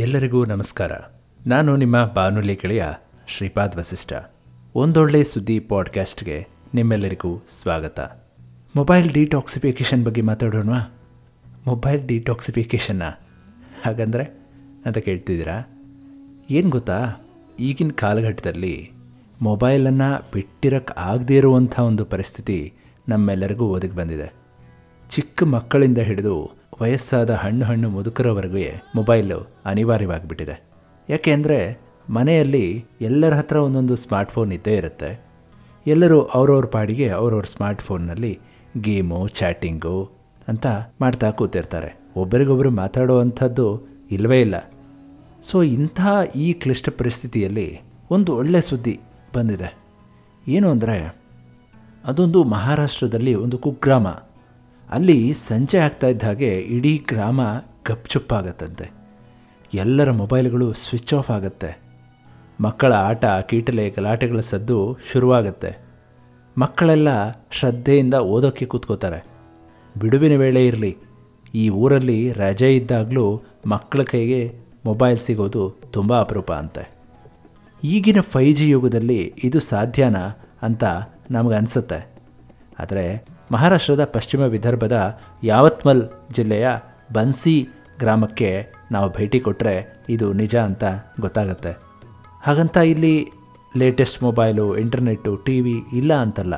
ಎಲ್ಲರಿಗೂ ನಮಸ್ಕಾರ. ನಾನು ನಿಮ್ಮ ಬಾನುಲಿ ಗೆಳೆಯ ಶ್ರೀಪಾದ್ ವಸಿಷ್ಠ. ಒಂದೊಳ್ಳೆ ಸುದ್ದಿ ಪಾಡ್ಕಾಸ್ಟ್ಗೆ ನಿಮ್ಮೆಲ್ಲರಿಗೂ ಸ್ವಾಗತ. ಮೊಬೈಲ್ ಡಿಟಾಕ್ಸಿಫಿಕೇಷನ್ ಬಗ್ಗೆ ಮಾತಾಡೋಣವಾ? ಮೊಬೈಲ್ ಡಿಟಾಕ್ಸಿಫಿಕೇಷನ್ನ ಹಾಗಂದರೆ ಅಂತ ಕೇಳ್ತಿದ್ದೀರಾ? ಏನು ಗೊತ್ತಾ? ಈಗಿನ ಕಾಲಘಟ್ಟದಲ್ಲಿ ಮೊಬೈಲನ್ನು ಬಿಟ್ಟಿರೋಕ್ಕೆ ಆಗದೇ ಇರುವಂಥ ಒಂದು ಪರಿಸ್ಥಿತಿ ನಮ್ಮೆಲ್ಲರಿಗೂ ಒದಗಿ ಬಂದಿದೆ. ಚಿಕ್ಕ ಮಕ್ಕಳಿಂದ ಹಿಡಿದು ವಯಸ್ಸಾದ ಹಣ್ಣು ಹಣ್ಣು ಮುದುಕರವರೆಗೆ ಮೊಬೈಲು ಅನಿವಾರ್ಯವಾಗಿಬಿಟ್ಟಿದೆ. ಯಾಕೆ ಅಂದರೆ ಮನೆಯಲ್ಲಿ ಎಲ್ಲರ ಹತ್ರ ಒಂದೊಂದು ಸ್ಮಾರ್ಟ್ಫೋನ್ ಇದ್ದೇ ಇರುತ್ತೆ. ಎಲ್ಲರೂ ಅವ್ರವ್ರ ಪಾಡಿಗೆ ಅವ್ರವ್ರ ಸ್ಮಾರ್ಟ್ಫೋನ್ನಲ್ಲಿ ಗೇಮು, ಚಾಟಿಂಗು ಅಂತ ಮಾಡ್ತಾ ಕೂತಿರ್ತಾರೆ. ಒಬ್ಬರಿಗೊಬ್ಬರು ಮಾತಾಡುವಂಥದ್ದು ಇಲ್ಲವೇ ಇಲ್ಲ. ಸೊ ಇಂಥ ಈ ಕ್ಲಿಷ್ಟ ಪರಿಸ್ಥಿತಿಯಲ್ಲಿ ಒಂದು ಒಳ್ಳೆಯ ಸುದ್ದಿ ಬಂದಿದೆ. ಏನು ಅಂದರೆ ಅದೊಂದು ಮಹಾರಾಷ್ಟ್ರದಲ್ಲಿ ಒಂದು ಕುಗ್ರಾಮ. ಅಲ್ಲಿ ಸಂಜೆ ಆಗ್ತಾ ಇದ್ದ ಹಾಗೆ ಇಡೀ ಗ್ರಾಮ ಗಪ್ಚುಪ್ಪಾಗತ್ತಂತೆ. ಎಲ್ಲರ ಮೊಬೈಲ್ಗಳು ಸ್ವಿಚ್ ಆಫ್ ಆಗುತ್ತೆ. ಮಕ್ಕಳ ಆಟ, ಕೀಟಲೆ, ಗಲಾಟೆಗಳ ಸದ್ದು ಶುರುವಾಗುತ್ತೆ. ಮಕ್ಕಳೆಲ್ಲ ಶ್ರದ್ಧೆಯಿಂದ ಓದೋಕ್ಕೆ ಕೂತ್ಕೋತಾರೆ. ಬಿಡುವಿನ ವೇಳೆ ಇರಲಿ, ಈ ಊರಲ್ಲಿ ರಜೆ ಇದ್ದಾಗಲೂ ಮಕ್ಕಳ ಕೈಗೆ ಮೊಬೈಲ್ ಸಿಗೋದು ತುಂಬ ಅಪರೂಪ ಅಂತೆ. ಈಗಿನ ಫೈ ಜಿ ಯುಗದಲ್ಲಿ ಇದು ಸಾಧ್ಯನಾ ಅಂತ ನಮಗನ್ಸುತ್ತೆ. ಆದರೆ ಮಹಾರಾಷ್ಟ್ರದ ಪಶ್ಚಿಮ ವಿದರ್ಭದ ಯಾವತ್ಮಲ್ ಜಿಲ್ಲೆಯ ಬನ್ಸಿ ಗ್ರಾಮಕ್ಕೆ ನಾವು ಭೇಟಿ ಕೊಟ್ಟರೆ ಇದು ನಿಜ ಅಂತ ಗೊತ್ತಾಗತ್ತೆ. ಹಾಗಂತ ಇಲ್ಲಿ latest mobile, internet, T V ಇಲ್ಲ ಅಂತಲ್ಲ.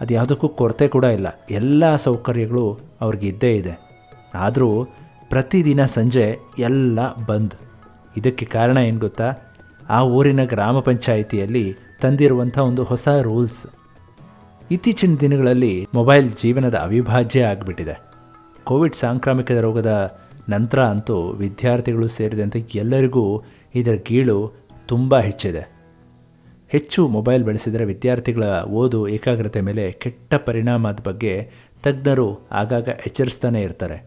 ಅದು ಯಾವುದಕ್ಕೂ ಕೊರತೆ ಕೂಡ ಇಲ್ಲ. ಎಲ್ಲ ಸೌಕರ್ಯಗಳು ಅವ್ರಿಗೆ ಇದ್ದೇ ಇದೆ. ಆದರೂ ಪ್ರತಿದಿನ ಸಂಜೆ ಎಲ್ಲ ಬಂದ್. ಇದಕ್ಕೆ ಕಾರಣ ಏನು ಗೊತ್ತಾ? ಆ ಊರಿನ ಗ್ರಾಮ ಪಂಚಾಯಿತಿಯಲ್ಲಿ ತಂದಿರುವಂಥ ಒಂದು ಹೊಸ ರೂಲ್ಸ್. ಇತ್ತೀಚಿನ ದಿನಗಳಲ್ಲಿ ಮೊಬೈಲ್ ಜೀವನದ ಅವಿಭಾಜ್ಯ ಆಗಿಬಿಟ್ಟಿದೆ. ಕೋವಿಡ್ ಸಾಂಕ್ರಾಮಿಕ ರೋಗದ ನಂತರ ಅಂತೂ ವಿದ್ಯಾರ್ಥಿಗಳು ಸೇರಿದಂತೆ ಎಲ್ಲರಿಗೂ ಇದರ ಗೀಳು ತುಂಬ ಹೆಚ್ಚಿದೆ. ಹೆಚ್ಚು ಮೊಬೈಲ್ ಬಳಸಿದರೆ ವಿದ್ಯಾರ್ಥಿಗಳ ಓದು ಏಕಾಗ್ರತೆ ಮೇಲೆ ಕೆಟ್ಟ ಪರಿಣಾಮದ ಬಗ್ಗೆ ತಜ್ಞರು ಆಗಾಗ ಎಚ್ಚರಿಸ್ತಾನೆ ಇರ್ತಾರೆ.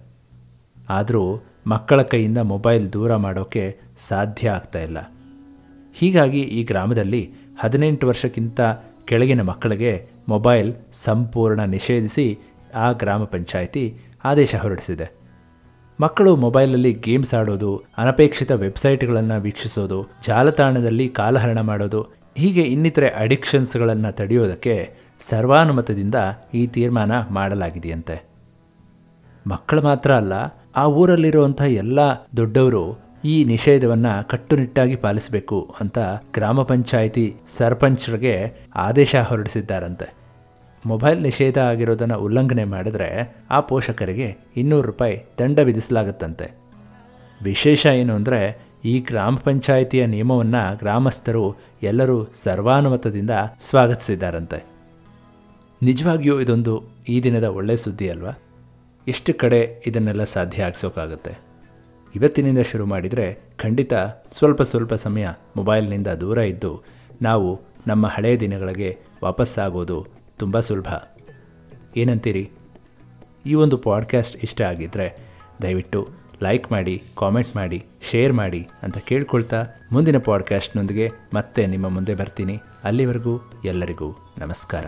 ಆದರೂ ಮಕ್ಕಳ ಕೈಯಿಂದ ಮೊಬೈಲ್ ದೂರ ಮಾಡೋಕ್ಕೆ ಸಾಧ್ಯ ಆಗ್ತಾ ಇಲ್ಲ. ಹೀಗಾಗಿ ಈ ಗ್ರಾಮದಲ್ಲಿ ಹದಿನೆಂಟು ವರ್ಷಕ್ಕಿಂತ ಕೆಳಗಿನ ಮಕ್ಕಳಿಗೆ ಮೊಬೈಲ್ ಸಂಪೂರ್ಣ ನಿಷೇಧಿಸಿ ಆ ಗ್ರಾಮ ಪಂಚಾಯಿತಿ ಆದೇಶ ಹೊರಡಿಸಿದೆ. ಮಕ್ಕಳು ಮೊಬೈಲಲ್ಲಿ ಗೇಮ್ಸ್ ಆಡೋದು, ಅನಪೇಕ್ಷಿತ ವೆಬ್ಸೈಟ್ಗಳನ್ನು ವೀಕ್ಷಿಸೋದು, ಜಾಲತಾಣದಲ್ಲಿ ಕಾಲಹರಣ ಮಾಡೋದು, ಹೀಗೆ ಇನ್ನಿತರೆ ಅಡಿಕ್ಷನ್ಸ್ಗಳನ್ನು ತಡೆಯೋದಕ್ಕೆ ಸರ್ವಾನುಮತದಿಂದ ಈ ತೀರ್ಮಾನ ಮಾಡಲಾಗಿದೆಯಂತೆ. ಮಕ್ಕಳು ಮಾತ್ರ ಅಲ್ಲ, ಆ ಊರಲ್ಲಿರುವಂಥ ಎಲ್ಲ ದೊಡ್ಡವರು ಈ ನಿಷೇಧವನ್ನು ಕಟ್ಟುನಿಟ್ಟಾಗಿ ಪಾಲಿಸಬೇಕು ಅಂತ ಗ್ರಾಮ ಪಂಚಾಯಿತಿ ಸರ್ಪಂಚ್ರಿಗೆ ಆದೇಶ ಹೊರಡಿಸಿದ್ದಾರಂತೆ. ಮೊಬೈಲ್ ನಿಷೇಧ ಆಗಿರೋದನ್ನು ಉಲ್ಲಂಘನೆ ಮಾಡಿದ್ರೆ ಆ ಪೋಷಕರಿಗೆ ಇನ್ನೂರು ರೂಪಾಯಿ ದಂಡ ವಿಧಿಸಲಾಗುತ್ತಂತೆ. ವಿಶೇಷ ಏನು ಅಂದರೆ ಈ ಗ್ರಾಮ ಪಂಚಾಯಿತಿಯ ನಿಯಮವನ್ನು ಗ್ರಾಮಸ್ಥರು ಎಲ್ಲರೂ ಸರ್ವಾನುಮತದಿಂದ ಸ್ವಾಗತಿಸಿದ್ದಾರಂತೆ. ನಿಜವಾಗಿಯೂ ಇದೊಂದು ಈ ದಿನದ ಒಳ್ಳೆಯ ಸುದ್ದಿ ಅಲ್ವಾ? ಎಷ್ಟು ಕಡೆ ಇದನ್ನೆಲ್ಲ ಸಾಧ್ಯ ಆಗಿಸೋಕ್ಕಾಗುತ್ತೆ ಇವತ್ತಿನಿಂದ ಶುರು ಮಾಡಿದರೆ ಖಂಡಿತ ಸ್ವಲ್ಪ ಸ್ವಲ್ಪ ಸಮಯ ಮೊಬೈಲ್ನಿಂದ ದೂರ ಇದ್ದು ನಾವು ನಮ್ಮ ಹಳೆಯ ದಿನಗಳಿಗೆ ವಾಪಸ್ಸಾಗೋದು ತುಂಬ ಸುಲಭ. ಏನಂತೀರಿ? ಈ ಒಂದು ಪಾಡ್ಕ್ಯಾಸ್ಟ್ ಇಷ್ಟ ಆಗಿದ್ದರೆ ದಯವಿಟ್ಟು ಲೈಕ್ ಮಾಡಿ, ಕಾಮೆಂಟ್ ಮಾಡಿ, ಶೇರ್ ಮಾಡಿ ಅಂತ ಕೇಳ್ಕೊಳ್ತಾ ಮುಂದಿನ ಪಾಡ್ಕ್ಯಾಸ್ಟ್ನೊಂದಿಗೆ ಮತ್ತೆ ನಿಮ್ಮ ಮುಂದೆ ಬರ್ತೀನಿ. ಅಲ್ಲಿವರೆಗೂ ಎಲ್ಲರಿಗೂ ನಮಸ್ಕಾರ.